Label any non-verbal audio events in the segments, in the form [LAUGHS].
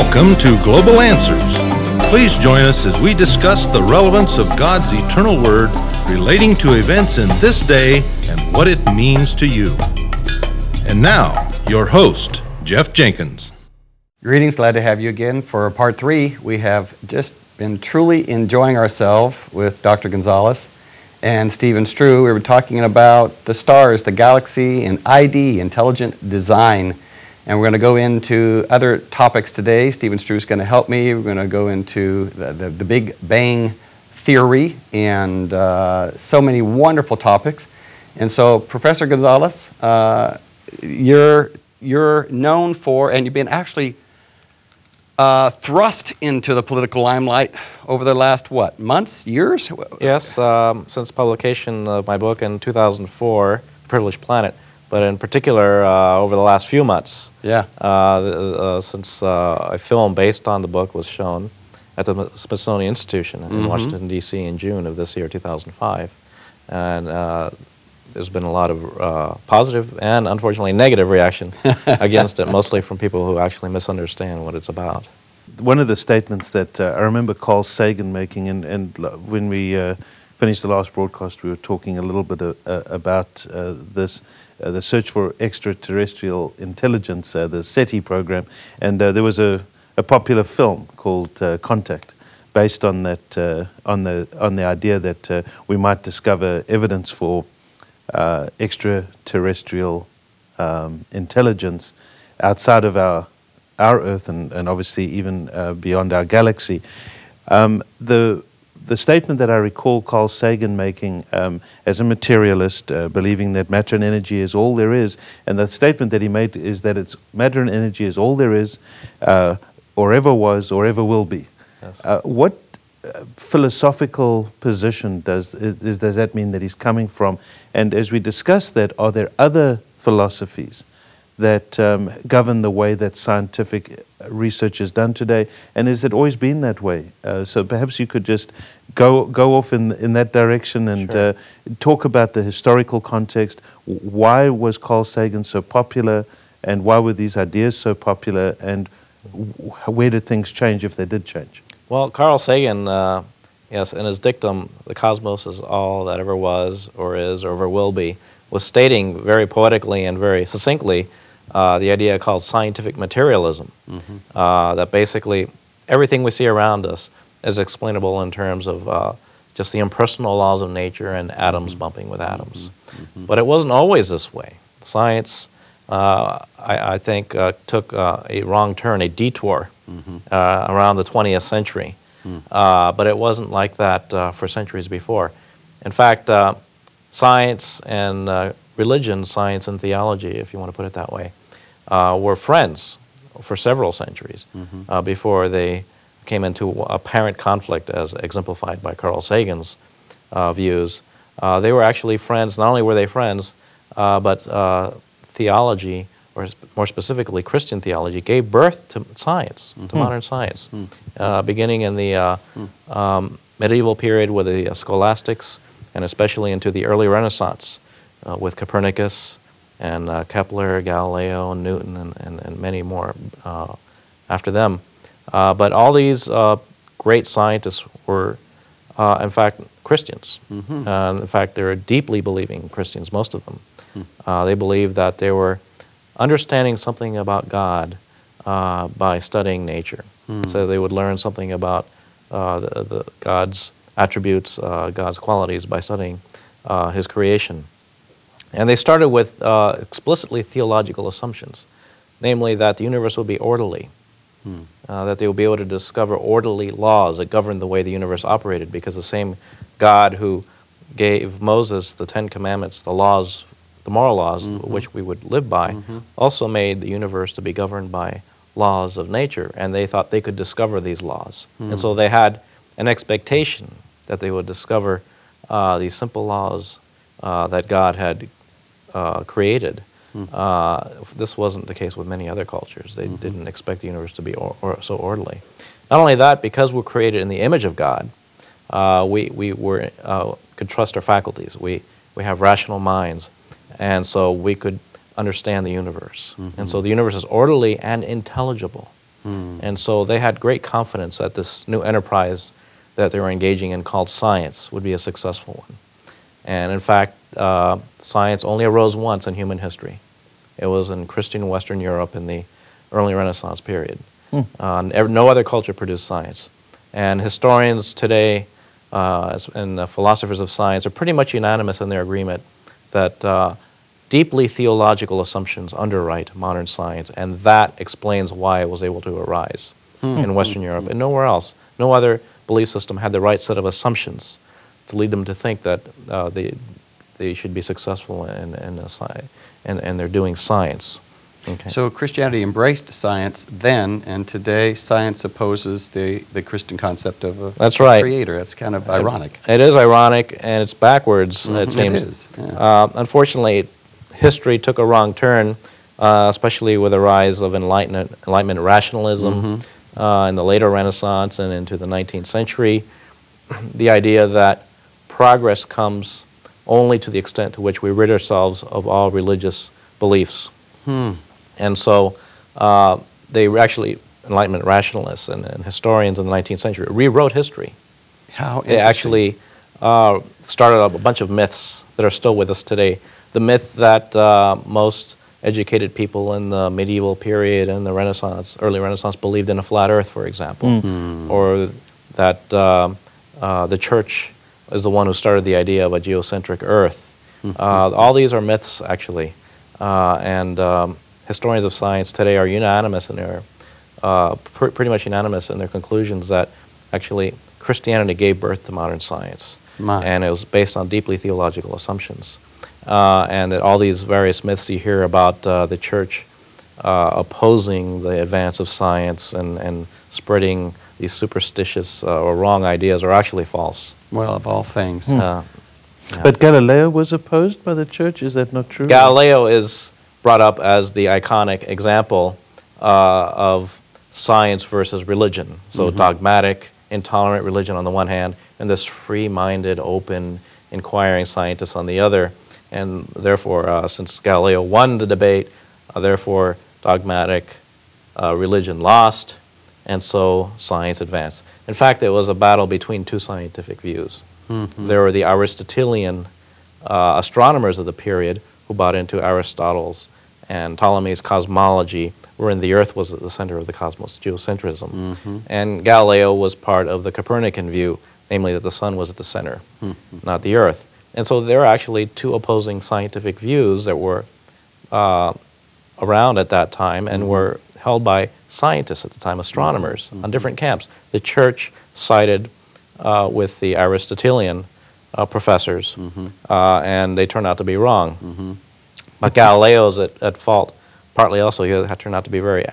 Welcome to Global Answers. Please join us as we discuss the relevance of God's eternal word relating to events in this day and what it means to you. And now, your host, Jeff Jenkins. Greetings, glad to have you again for part three. We have just been truly enjoying ourselves with Dr. Gonzalez and Stephen Strew. We were talking about the stars, the galaxy, and ID, intelligent design. And we're going to go into other topics today. Stephen Strew is going to help me. We're going to go into the, the, the Big Bang theory and uh, so many wonderful topics. And so, Professor Gonzalez, uh, you're, you're known for, and you've been actually uh, thrust into the political limelight over the last, what, months, years? Yes, um, since publication of my book in 2004, Privileged Planet, but in particular uh, over the last few months. Yeah. Uh, uh since uh, a film based on the book was shown at the Smithsonian Institution in mm -hmm. Washington, D.C. in June of this year, 2005. And uh, there's been a lot of positive and unfortunately negative reaction [LAUGHS] against it, mostly from people who actually misunderstand what it's about one of the statements that uh, I remember Carl Sagan making, and, and when we uh, finished the last broadcast, we were talking a little bit uh, about uh, this, uh, the search for extraterrestrial intelligence, uh, the SETI program, and there was a, a, popular film called Contact, based on that, on the on the idea that we might discover evidence for extraterrestrial um, intelligence outside of our our Earth and, and obviously even uh, beyond our galaxy. Um, the, the statement that I recall Carl Sagan making um, as a materialist, uh, believing that matter and energy is all there is, and the statement that he made is that it's matter and energy is all there is, uh, or ever was, or ever will be. Yes. Uh, what uh, philosophical position does, is, does that mean that he's coming from? And as we discuss that, are there other philosophies that um, govern the way that scientific research is done today? And has it always been that way? Uh, so perhaps you could just go, go off in, in that direction and sure. uh, talk about the historical context. Why was Carl Sagan so popular? And why were these ideas so popular? And where did things change if they did change? Well, Carl Sagan, uh, yes, in his dictum, the cosmos is all that ever was, or is, or ever will be, was stating very poetically and very succinctly uh, the idea called scientific materialism, mm-hmm. uh, that basically everything we see around us is explainable in terms of uh, just the impersonal laws of nature and atoms mm-hmm. bumping with atoms. Mm-hmm. mm-hmm. But it wasn't always this way. Science, uh, I, I, think, uh, took uh, a wrong turn, a detour mm-hmm. around the 20th century. Mm. but it wasn't like that for centuries before. In fact, science and religion, science and theology, if you want to put it that way, uh, were friends for several centuries mm-hmm. uh, before they came into apparent conflict, as exemplified by Carl Sagan's uh, views. Uh, they were actually friends. Not only were they friends, uh, but uh, theology, or more specifically Christian theology, gave birth to science, mm-hmm. to modern science, mm-hmm. beginning in the mm. um, medieval period with the scholastics, and especially into the early Renaissance with Copernicus and uh, Kepler, Galileo, Newton, and, and, and many more uh, after them. Uh, but all these uh, great scientists were, uh, in fact, Christians. Mm-hmm. in fact, they were deeply believing Christians, most of them. Mm. they believed that they were understanding something about God by studying nature. Mm. So they would learn something about the, the God's attributes, God's qualities by studying His creation. And they started with uh, explicitly theological assumptions, namely that the universe would be orderly, hmm. uh, that they would be able to discover orderly laws that govern the way the universe operated, because the same God who gave Moses the Ten Commandments, the laws, the moral laws mm-hmm. which we would live by, mm-hmm. also made the universe to be governed by laws of nature, and they thought they could discover these laws. Mm. And so they had an expectation that they would discover uh, these simple laws uh, that God had uh, created. Mm-hmm. Uh, this wasn't the case with many other cultures. They mm-hmm. didn't expect the universe to be or, or so orderly. Not only that, because we're created in the image of God, uh, we, we were, uh, could trust our faculties. We, we have rational minds, and so we could understand the universe. Mm-hmm. And so the universe is orderly and intelligible. And so they had great confidence that this new enterprise that they were engaging in called science would be a successful one. And in fact, uh, science only arose once in human history. It was in Christian Western Europe in the early Renaissance period. Uh, and no other culture produced science. And historians today uh, and uh, philosophers of science are pretty much unanimous in their agreement that uh, deeply theological assumptions underwrite modern science, and that explains why it was able to arise in Western Europe and nowhere else. No other belief system had the right set of assumptions to lead them to think that uh, they, they should be successful in, in, and, and they're doing science. Okay. So Christianity embraced science then, and today science opposes the, the Christian concept of a That's right. creator. That's kind of ironic. It is ironic, and it's backwards, Mhm, it it seems. is, yeah. Uh, unfortunately, history took a wrong turn, uh, especially with the rise of Enlightenment, Enlightenment rationalism Mm-hmm. uh, in the later Renaissance and into the 19th century. [CLEARS THROAT] The idea that progress comes only to the extent to which we rid ourselves of all religious beliefs. Hmm. And so uh, they were actually, Enlightenment rationalists and, and historians in the 19th century, rewrote history. How They actually uh, started up a bunch of myths that are still with us today. The myth that uh, most educated people in the medieval period and the Renaissance, early Renaissance, believed in a flat Earth, for example, or that um uh, the church is the one who started the idea of a geocentric Earth. Uh, all these are myths, actually, uh, and um, historians of science today are unanimous in their, uh, pr- pretty much unanimous in their conclusions that actually Christianity gave birth to modern science, My. and it was based on deeply theological assumptions, uh, and that all these various myths you hear about uh, the church uh, opposing the advance of science and, and spreading these superstitious uh, or wrong ideas are actually false. Well, of all things. Uh, But Galileo was opposed by the church. Is that not true? Galileo is brought up as the iconic example uh, of science versus religion. So dogmatic, intolerant religion on the one hand, and this free-minded, open, inquiring scientist on the other. And therefore, uh, since Galileo won the debate, uh, therefore dogmatic uh, religion lost, and so science advanced. In fact, it was a battle between two scientific views. There were the Aristotelian uh, astronomers of the period who bought into Aristotle's and Ptolemy's cosmology, wherein the Earth was at the center of the cosmos, geocentrism. And Galileo was part of the Copernican view, namely that the sun was at the center, not the Earth. And so there are actually two opposing scientific views that were uh, around at that time and were held by scientists at the time, astronomers, on different camps. The church sided uh, with the Aristotelian uh, professors, uh, and they turned out to be wrong. But Galileo's at, at fault, partly also he had turned out to be very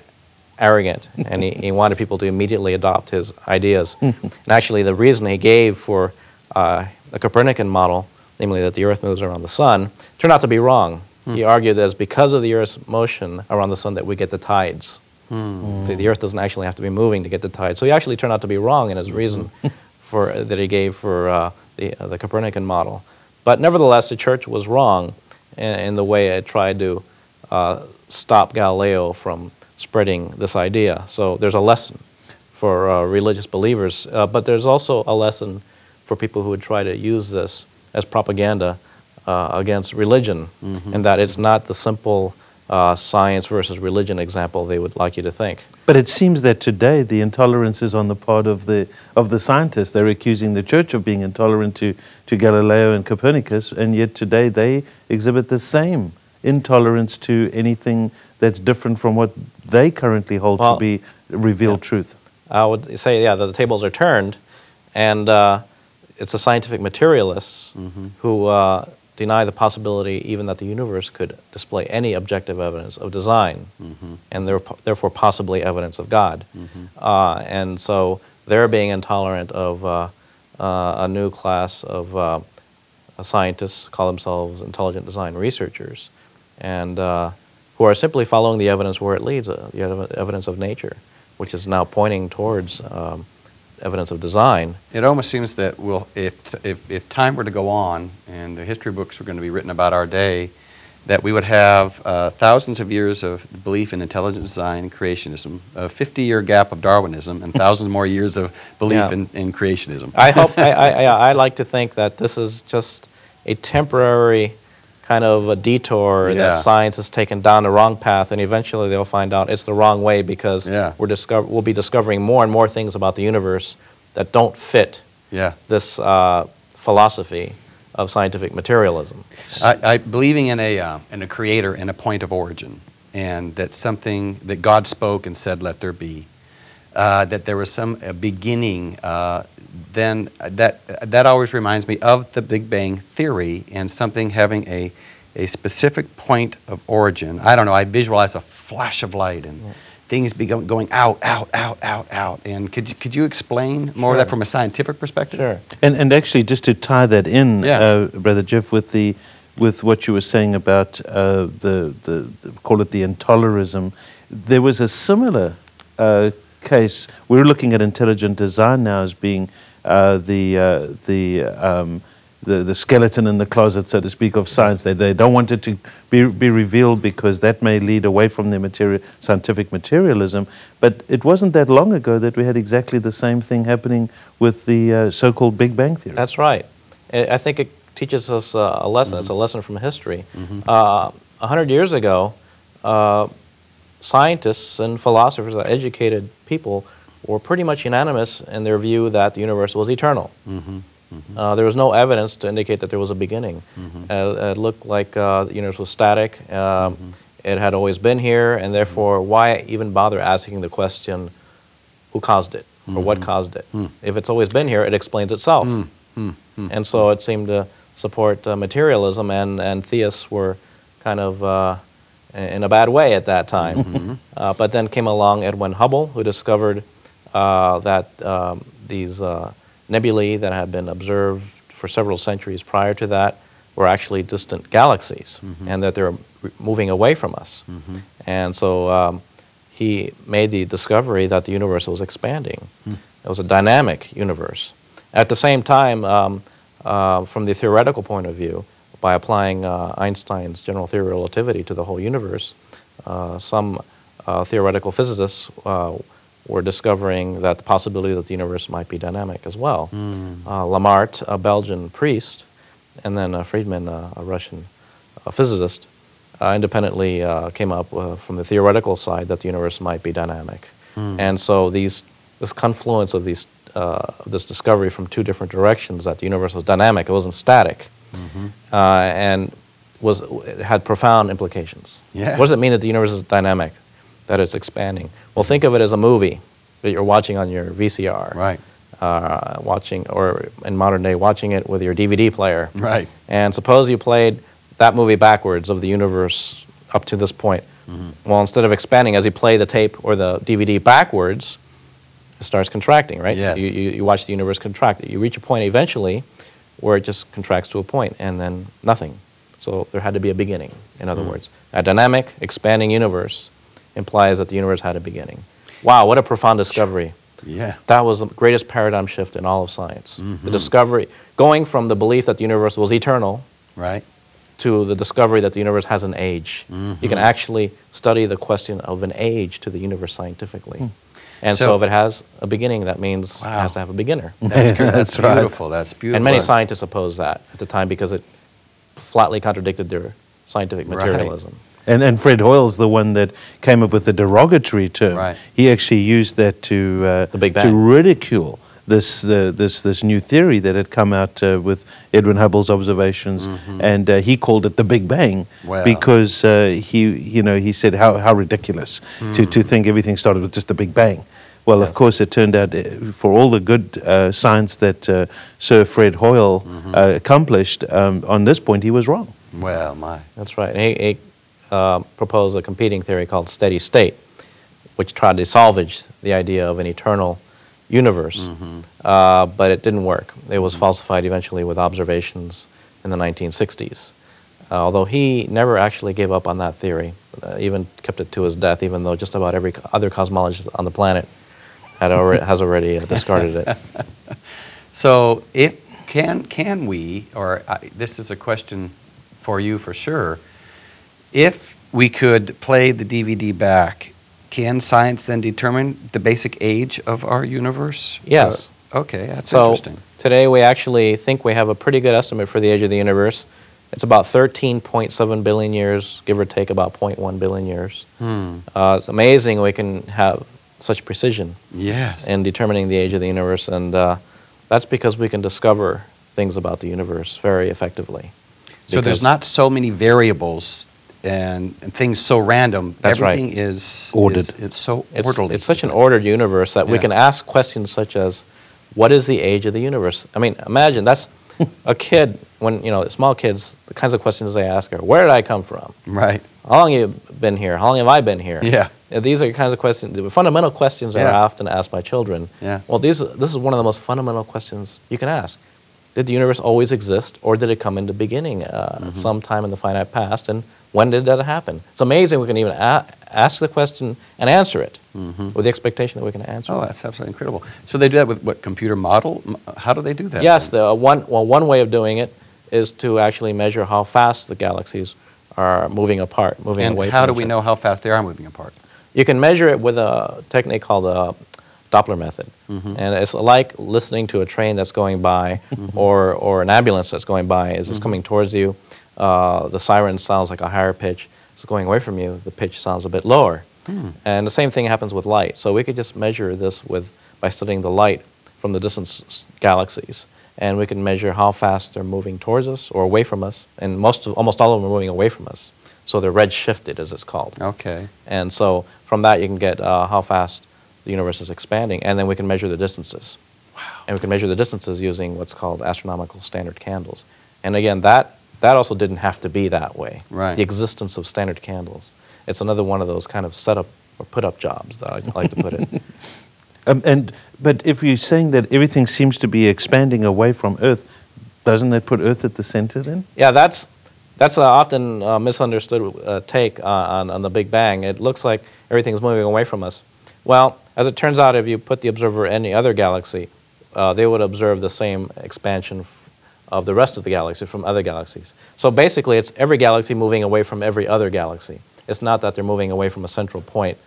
arrogant, and he, he wanted people to immediately adopt his ideas. [LAUGHS] and actually, the reason he gave for uh, the Copernican model, namely that the Earth moves around the sun, turned out to be wrong. He argued that it's because of the Earth's motion around the sun that we get the tides. See, the Earth doesn't actually have to be moving to get the tides. So he actually turned out to be wrong in his reason [LAUGHS] for that he gave for uh, the uh, the Copernican model. But nevertheless, the church was wrong in, in the way it tried to uh, stop Galileo from spreading this idea. So there's a lesson for uh, religious believers, uh, but there's also a lesson for people who would try to use this as propaganda uh, against religion, and that it's not the simple uh, science versus religion example they would like you to think. But it seems that today the intolerance is on the part of the of the scientists. They're accusing the church of being intolerant to, to Galileo and Copernicus, and yet today they exhibit the same intolerance to anything that's different from what they currently hold Well, to be revealed truth. I would say, yeah, that the tables are turned, and uh, it's the scientific materialists who uh, deny the possibility even that the universe could display any objective evidence of design, and there- therefore possibly evidence of God. Uh, and so they're being intolerant of uh, uh, a new class of uh, scientists, call themselves intelligent design researchers, and uh, who are simply following the evidence where it leads, uh, the ev- evidence of nature, which is now pointing towards um, evidence of design. It almost seems that we'll, if, if, if time were to go on and the history books were going to be written about our day, that we would have uh, thousands of years of belief in intelligent design and creationism, a 50-year gap of Darwinism, and [LAUGHS] thousands more years of belief Yeah. in, in creationism. I hope, I, I, [LAUGHS] I I like to think that this is just a temporary kind of a detour Yeah. that science has taken down the wrong path, and eventually they'll find out it's the wrong way because Yeah. we're discover- we'll be discovering more and more things about the universe that don't fit yeah. this uh, philosophy of scientific materialism. I, I believing in a uh, in a creator and a point of origin, and that something that God spoke and said, "Let there be," uh, that there was some a beginning. Uh, then that that always reminds me of the Big Bang theory and something having a a specific point of origin. I don't know. I visualize a flash of light and. Things be going out, out, out, out, out. And could you, could you explain more of that from a scientific perspective? Sure. And, and actually, just to tie that in, Yeah. uh, Brother Jeff, with the with what you were saying about uh, the, the, the call it the intolerism, there was a similar uh, case. We're looking at intelligent design now as being uh, the uh, the, um, the the skeleton in the closet, so to speak, of science. They they don't want it to be be revealed because that may lead away from their material scientific materialism. But it wasn't that long ago that we had exactly the same thing happening with the uh, so-called Big Bang theory. That's right. I think it teaches us a lesson. It's a lesson from history. Uh, A hundred years ago, uh, scientists and philosophers, educated people, were pretty much unanimous in their view that the universe was eternal. Uh, there was no evidence to indicate that there was a beginning. Uh, it looked like uh, the universe was static. Um, It had always been here, and therefore, why even bother asking the question, who caused it or what caused it? If it's always been here, it explains itself. And so it seemed to support uh, materialism, and, and theists were kind of uh, in a bad way at that time. Uh, but then came along Edwin Hubble, who discovered uh, that um, these uh, nebulae that had been observed for several centuries prior to that were actually distant galaxies, and that they're moving away from us. And so um, he made the discovery that the universe was expanding. It was a dynamic universe. At the same time, um, uh, from the theoretical point of view, by applying uh, Einstein's general theory of relativity to the whole universe, uh, some uh, theoretical physicists uh, were discovering that the possibility that the universe might be dynamic as well. Uh, Lemaître, a Belgian priest, and then uh, Friedmann, uh, a Russian uh, physicist, uh, independently uh, came up uh, from the theoretical side that the universe might be dynamic. And so these, this confluence of these, uh, this discovery from two different directions that the universe was dynamic, it wasn't static, uh, and was, had profound implications. Yes. What does it mean that the universe is dynamic, that it's expanding? Well, think of it as a movie that you're watching on your VCR. Right. Uh, watching, or in modern day, watching it with your DVD player. Right. And suppose you played that movie backwards of the universe up to this point. Mm-hmm. Well, instead of expanding as you play the tape or the DVD backwards, it starts contracting, right? Yes. You, you, you watch the universe contract. You reach a point eventually where it just contracts to a point and then nothing. So there had to be a beginning, in Mm. other words. A dynamic, expanding universe implies that the universe had a beginning. Wow, what a profound discovery. Yeah. That was the greatest paradigm shift in all of science. Mm-hmm. The discovery, going from the belief that the universe was eternal Right. to the discovery that the universe has an age. You Mm-hmm. can actually study the question of an age to the universe scientifically. And so. So- if it has a beginning, that means Wow. it has to have a beginner. [LAUGHS] That's, good. that's That's right. beautiful. That's beautiful. and many scientists opposed that at the time because it flatly contradicted their scientific Right. materialism. And, and Fred Hoyle's the one that came up with the derogatory term. Right. He actually used that to uh, The Big to Bang. ridicule this uh, this this new theory that had come out uh, with Edwin Hubble's observations, and uh, he called it the Big Bang Mm-hmm. Because uh, he you know he said how how ridiculous to to think everything started with just the Big Bang. Well, of course, it turned out uh, for all the good uh, science that uh, Sir Fred Hoyle Mm-hmm. uh, accomplished, um, on this point he was wrong. Well, my. That's right. He, he uh, proposed a competing theory called steady state, which tried to salvage the idea of an eternal universe. Uh, but it didn't work. It was falsified eventually with observations in the 1960s. Uh, although he never actually gave up on that theory, uh, even kept it to his death, even though just about every other cosmologist on the planet had already, [LAUGHS] has already uh, discarded it. [LAUGHS] So, if can can we, or I, this is a question for you for sure, If we could play the DVD back, can science then determine the basic age of our universe? Yes. Uh, okay, that's so interesting. today we actually think we have a pretty good estimate for the age of the universe. It's about 13.7 billion years, give or take about 0.1 billion years. Hmm. Uh, it's amazing we can have such precision Yes. in determining the age of the universe, and uh, that's because we can discover things about the universe very effectively. so there's not so many variables and, and things so random. That's right. Everything is Ordered. is- it's so It's, orderly. it's such an ordered universe that we can ask questions such as, "What is the age of the universe?" I mean, imagine that's [LAUGHS] a kid when you know small kids. The kinds of questions they ask are, "Where did I come from? Right. How long have you been here? How long have I been here?" Yeah. Uh, These are the kinds of questions, the fundamental questions that Yeah. are often asked by children. Yeah. Well, these, this is one of the most fundamental questions you can ask. Did the universe always exist, or did it come into beginning uh, Mm-hmm. sometime in the finite past? And when did that happen? It's amazing we can even a- ask the question and answer it with the expectation that we can answer Oh, it. that's absolutely incredible. So they do that with what computer model? How do they do that? Yes, the one, well, one way of doing it is to actually measure how fast the galaxies are moving apart, moving away. and away how do we know how fast they are moving apart? You can measure it with a technique called the Doppler method. Mm-hmm. And it's like listening to a train that's going by or, or an ambulance that's going by. As Mm-hmm. it's coming towards you, uh, the siren sounds like a higher pitch. It's going away from you, the pitch sounds a bit lower. Hmm. And the same thing happens with light. So we could just measure this with, by studying the light from the distant galaxies. And we can measure how fast they're moving towards us or away from us. And most of, almost all of them are moving away from us. So they're red shifted, as it's called. Okay. And so from that, you can get uh, how fast the universe is expanding, and then we can measure the distances. Wow. And we can measure the distances using what's called astronomical standard candles. And again, that, that also didn't have to be that way. Right. The existence of standard candles. It's another one of those kind of setup or put up jobs that I like to put it. [LAUGHS] Um, and but if you're saying that everything seems to be expanding away from Earth, doesn't that put Earth at the center then? Yeah, that's that's a often uh, misunderstood uh, take uh, on, on the Big Bang. It looks like everything's moving away from us. Well, as it turns out, if you put the observer in any other galaxy, uh, they would observe the same expansion of the rest of the galaxy from other galaxies. So basically, it's every galaxy moving away from every other galaxy. It's not that they're moving away from a central point.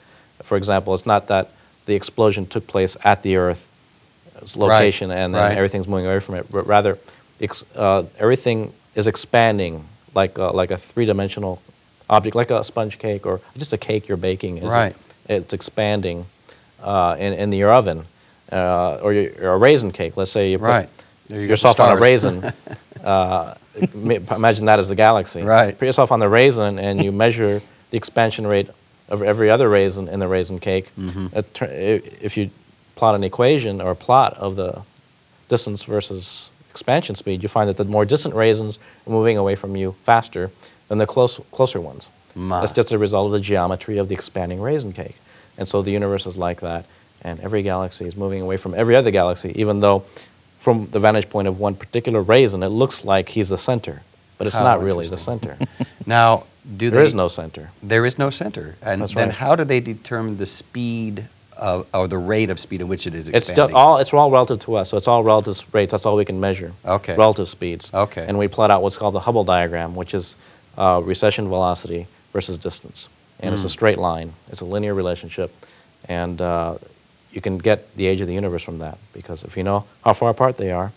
For example, it's not that the explosion took place at the Earth's location and then right. everything's moving away from it, but rather uh, everything is expanding like a, like a three-dimensional object, like a sponge cake or just a cake you're baking. Is Right. It's expanding uh, in, in your oven, uh, or, your, or a raisin cake. Let's say you put Right. There you go, yourself on a stars. raisin. [LAUGHS] uh, ma- imagine that as the galaxy. Right. Put yourself on the raisin and you measure the expansion rate of every other raisin in the raisin cake. Mm-hmm. It tur- i- if you plot an equation or a plot of the distance versus expansion speed, you find that the more distant raisins are moving away from you faster than the close, closer ones. My. That's just a result of the geometry of the expanding raisin cake. And so the universe is like that, and every galaxy is moving away from every other galaxy, even though from the vantage point of one particular raisin, it looks like he's the center, but it's How not really the center. [LAUGHS] Now, do There they, is no center. There is no center. And That's then right. how do they determine the speed of, or the rate of speed in which it is expanding? ju- all it's all relative to us, so it's all relative rates. That's all we can measure. Okay. Relative speeds. Okay. And we plot out what's called the Hubble diagram, which is uh, recession velocity versus distance, and Hmm. it's a straight line. It's a linear relationship, and uh, you can get the age of the universe from that because if you know how far apart they are,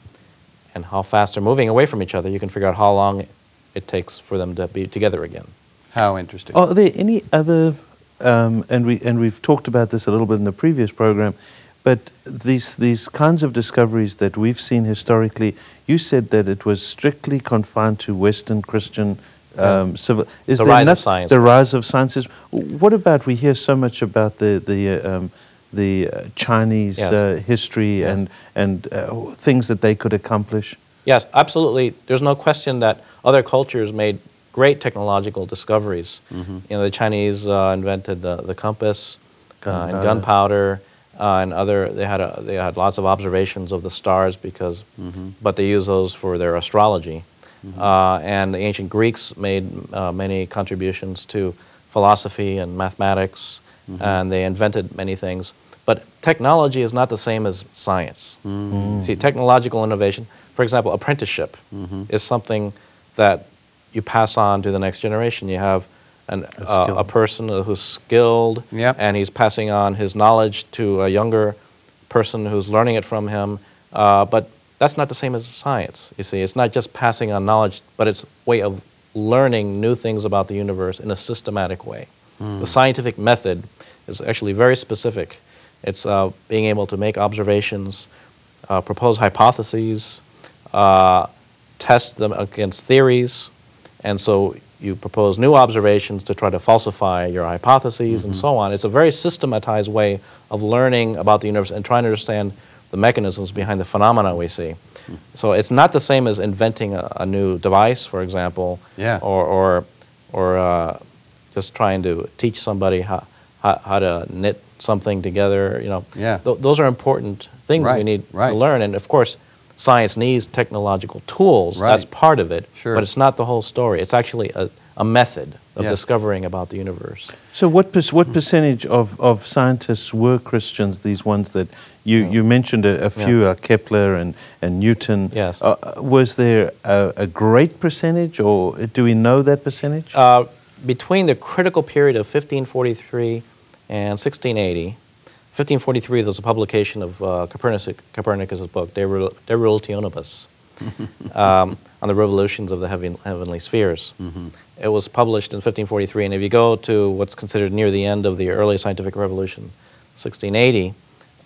and how fast they're moving away from each other, you can figure out how long it takes for them to be together again. How interesting. Are there any other, um, and, we, and we've talked about this a little bit in the previous program, but these, these kinds of discoveries that we've seen historically, you said that it was strictly confined to Western Christian um, civil. Is The there rise of science. The rise of sciences. What about, we hear so much about the, the, uh, um, the uh, Chinese Yes. uh, history Yes. and, and uh, things that they could accomplish? Yes, absolutely. There's no question that other cultures made great technological discoveries. Mm-hmm. You know, the Chinese uh, invented the, the compass uh, and Gunpowder. uh, and other. They had a, they had lots of observations of the stars because, Mm-hmm. but they used those for their astrology. Uh, and the ancient Greeks made uh, many contributions to philosophy and mathematics, Mm-hmm. and they invented many things. But technology is not the same as science. Mm-hmm. See, technological innovation, for example, apprenticeship Mm-hmm. is something that you pass on to the next generation. You have an, A uh, a person who's skilled Yep. and he's passing on his knowledge to a younger person who's learning it from him. Uh, but that's not the same as science. You see, it's not just passing on knowledge, but it's a way of learning new things about the universe in a systematic way. The scientific method is actually very specific. It's uh, being able to make observations, uh, propose hypotheses, uh, test them against theories, and so you propose new observations to try to falsify your hypotheses and so on. It's a very systematized way of learning about the universe and trying to understand the mechanisms behind the phenomena we see. So it's not the same as inventing a, a new device, for example, Yeah. or, or, or uh, just trying to teach somebody how, how, how to knit something together. You know, Yeah. Th- those are important things we need right. to learn. And of course, science needs technological tools. Right. That's part of it. Sure. But it's not the whole story. It's actually a, a method of Yeah. discovering about the universe. So, what, per- what percentage of, of scientists were Christians, these ones that you, you mentioned a, a few, uh, Kepler and, and Newton? Yes. Uh, uh, was there a, a great percentage, or do we know that percentage? Uh, between the critical period of 1543 and 1680, 1543 there was a publication of uh, Copernicus, Copernicus' book, De, Re- De Revolutionibus, [LAUGHS] um, on the revolutions of the heaven, heavenly spheres. It was published in 1543, and if you go to what's considered near the end of the early scientific revolution, 1680,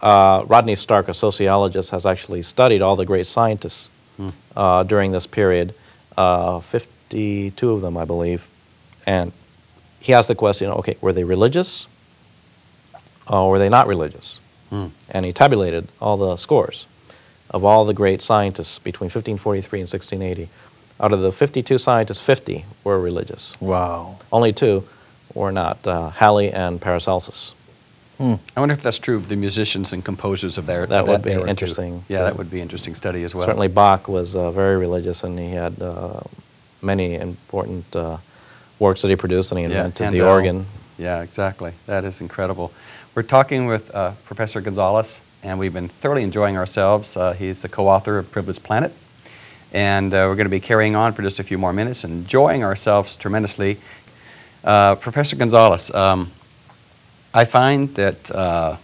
uh, Rodney Stark, a sociologist, has actually studied all the great scientists uh, during this period, uh, 52 of them, I believe. And he asked the question okay, were they religious or were they not religious? Hmm. And he tabulated all the scores of all the great scientists between 1543 and 1680. Out of the 52 scientists, 50 were religious. Wow. Only two were not uh, Halley and Paracelsus. I wonder if that's true of the musicians and composers of their That of would be interesting Yeah, that would be interesting study as well. Certainly, Bach was uh, very religious, and he had uh, many important uh, works that he produced, and he Yeah, invented the organ. Yeah, exactly. That is incredible. We're talking with uh, Professor Gonzalez, and we've been thoroughly enjoying ourselves. Uh, he's the co-author of Privileged Planet, and uh, we're going to be carrying on for just a few more minutes, enjoying ourselves tremendously. Uh, Professor Gonzalez, um, I find that uh,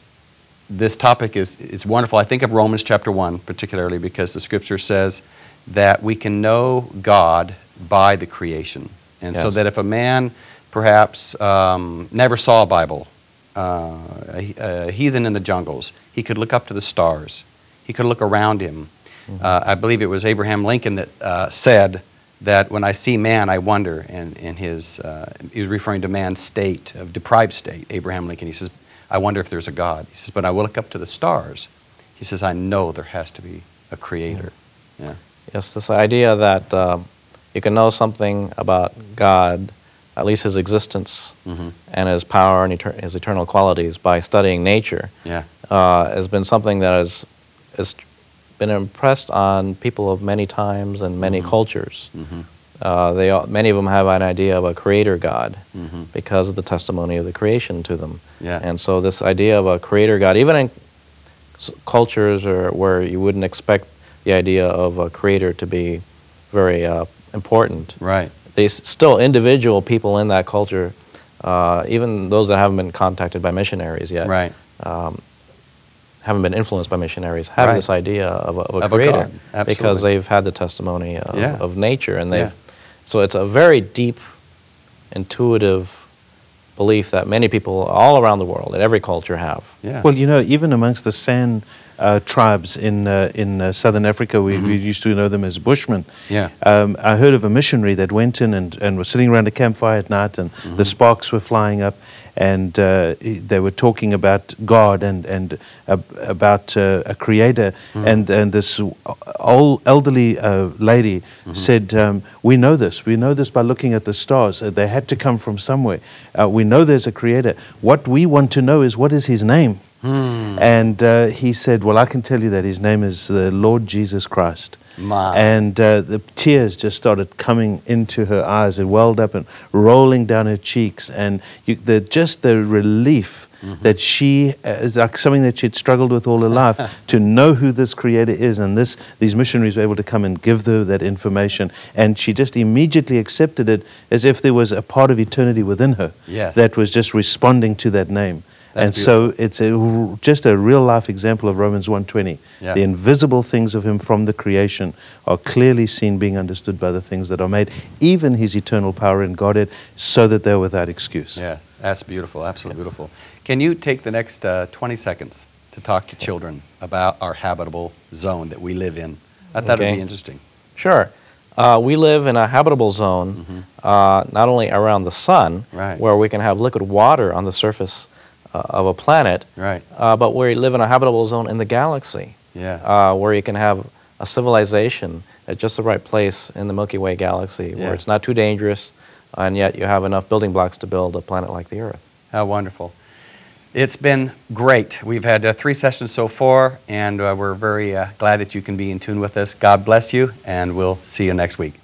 this topic is, is wonderful. I think of Romans chapter 1 particularly because the scripture says that we can know God by the creation. And so Yes. that if a man perhaps um, never saw a Bible, uh, a, a heathen in the jungles, he could look up to the stars. He could look around him. Uh, I believe it was Abraham Lincoln that uh, said that when I see man, I wonder. And in his, uh, he was referring to man's state, of deprived state, Abraham Lincoln. He says, I wonder if there's a God. He says, but I will look up to the stars. He says, I know there has to be a creator. Yeah. Yes, this idea that um, you can know something about God, at least his existence Mhm. and his power and his eternal qualities by studying nature Yeah. uh, has been something that has, has been impressed on people of many times and many Mhm. cultures. Mhm. Uh, they all, many of them have an idea of a creator God Mhm. because of the testimony of the creation to them. Yeah. And so this idea of a creator God, even in cultures or where you wouldn't expect the idea of a creator to be very uh, important, Right. they s- still individual people in that culture, uh, even those that haven't been contacted by missionaries yet, Right. um, haven't been influenced by missionaries, have Right. this idea of a, of a Of creator God, absolutely. because they've had the testimony of, Yeah. of nature, and they've Yeah. so it's a very deep, intuitive belief that many people all around the world, in every culture, have. Yeah. Well, you know, even amongst the San uh, tribes in uh, in uh, southern Africa, we, we used to know them as Bushmen. Mm-hmm. Yeah. Um, I heard of a missionary that went in and, and was sitting around a campfire at night, and Mm-hmm. the sparks were flying up, and uh, they were talking about God and and uh, about uh, a creator, Mm-hmm. and and this old elderly uh, lady Mm-hmm. said, um, "We know this. We know this by looking at the stars. They had to come from somewhere. Uh, we know there's a creator. What we want to know is what is his name." Hmm. And uh, he said, Well, I can tell you that his name is the Lord Jesus Christ. My. And uh, the tears just started coming into her eyes. It welled up and rolling down her cheeks. And you, the, just the relief that she uh, like something that she'd struggled with all her life [LAUGHS] to know who this creator is. And this, these missionaries were able to come and give her that information. And she just immediately accepted it as if there was a part of eternity within her Yes. that was just responding to that name. That's and so it's a, r- just a real life example of Romans 1:20. Yeah. The invisible things of him from the creation are clearly seen being understood by the things that are made, even his eternal power and Godhead, so that they're without excuse. Yeah, that's beautiful, absolutely beautiful. Can you take the next uh, 20 seconds to talk to children about our habitable zone that we live in? I thought it would be interesting. Sure. Uh, we live in a habitable zone, uh, not only around the sun, Mm-hmm. Right. where we can have liquid water on the surface of a planet, Right. uh, but we live in a habitable zone in the galaxy, Yeah. uh, where you can have a civilization at just the right place in the Milky Way galaxy, Yeah. where it's not too dangerous, and yet you have enough building blocks to build a planet like the Earth. How wonderful. It's been great. We've had uh, three sessions so far, and uh, we're very uh, glad that you can be in tune with us. God bless you, and we'll see you next week.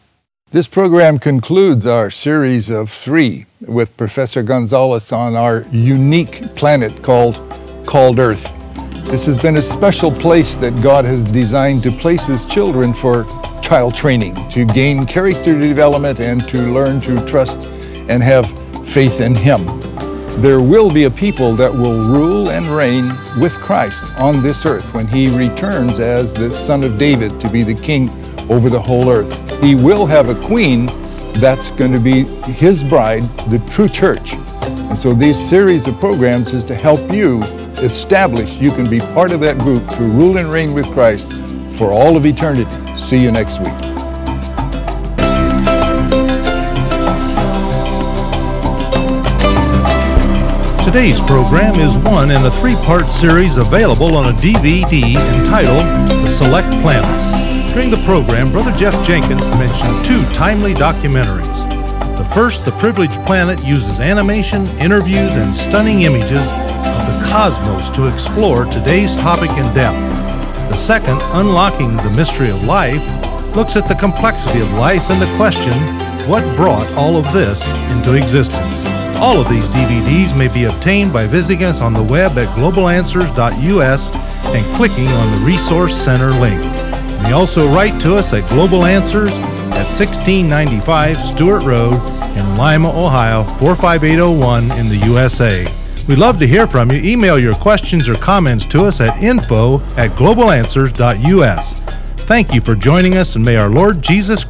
This program concludes our series of three with Professor Gonzalez on our unique planet called called Earth. This has been a special place that God has designed to place his children for child training, to gain character development and to learn to trust and have faith in him. There will be a people that will rule and reign with Christ on this earth when he returns as the son of David to be the king over the whole earth. He will have a queen that's going to be his bride, the true church. And so this series of programs is to help you establish you can be part of that group to rule and reign with Christ for all of eternity. See you next week. Today's program is one in a three part series available on a DVD entitled The Select Planets. During the program, Brother Jeff Jenkins mentioned two timely documentaries. The first, The Privileged Planet, uses animation, interviews, and stunning images of the cosmos to explore today's topic in depth. The second, Unlocking the Mystery of Life, looks at the complexity of life and the question, what brought all of this into existence? All of these DVDs may be obtained by visiting us on the web at globalanswers.us and clicking on the Resource Center link. You may also write to us at Global Answers at 1695 Stewart Road in Lima, Ohio 45801 in the USA. We'd love to hear from you. Email your questions or comments to us at info at globalanswers.us. Thank you for joining us, and may our Lord Jesus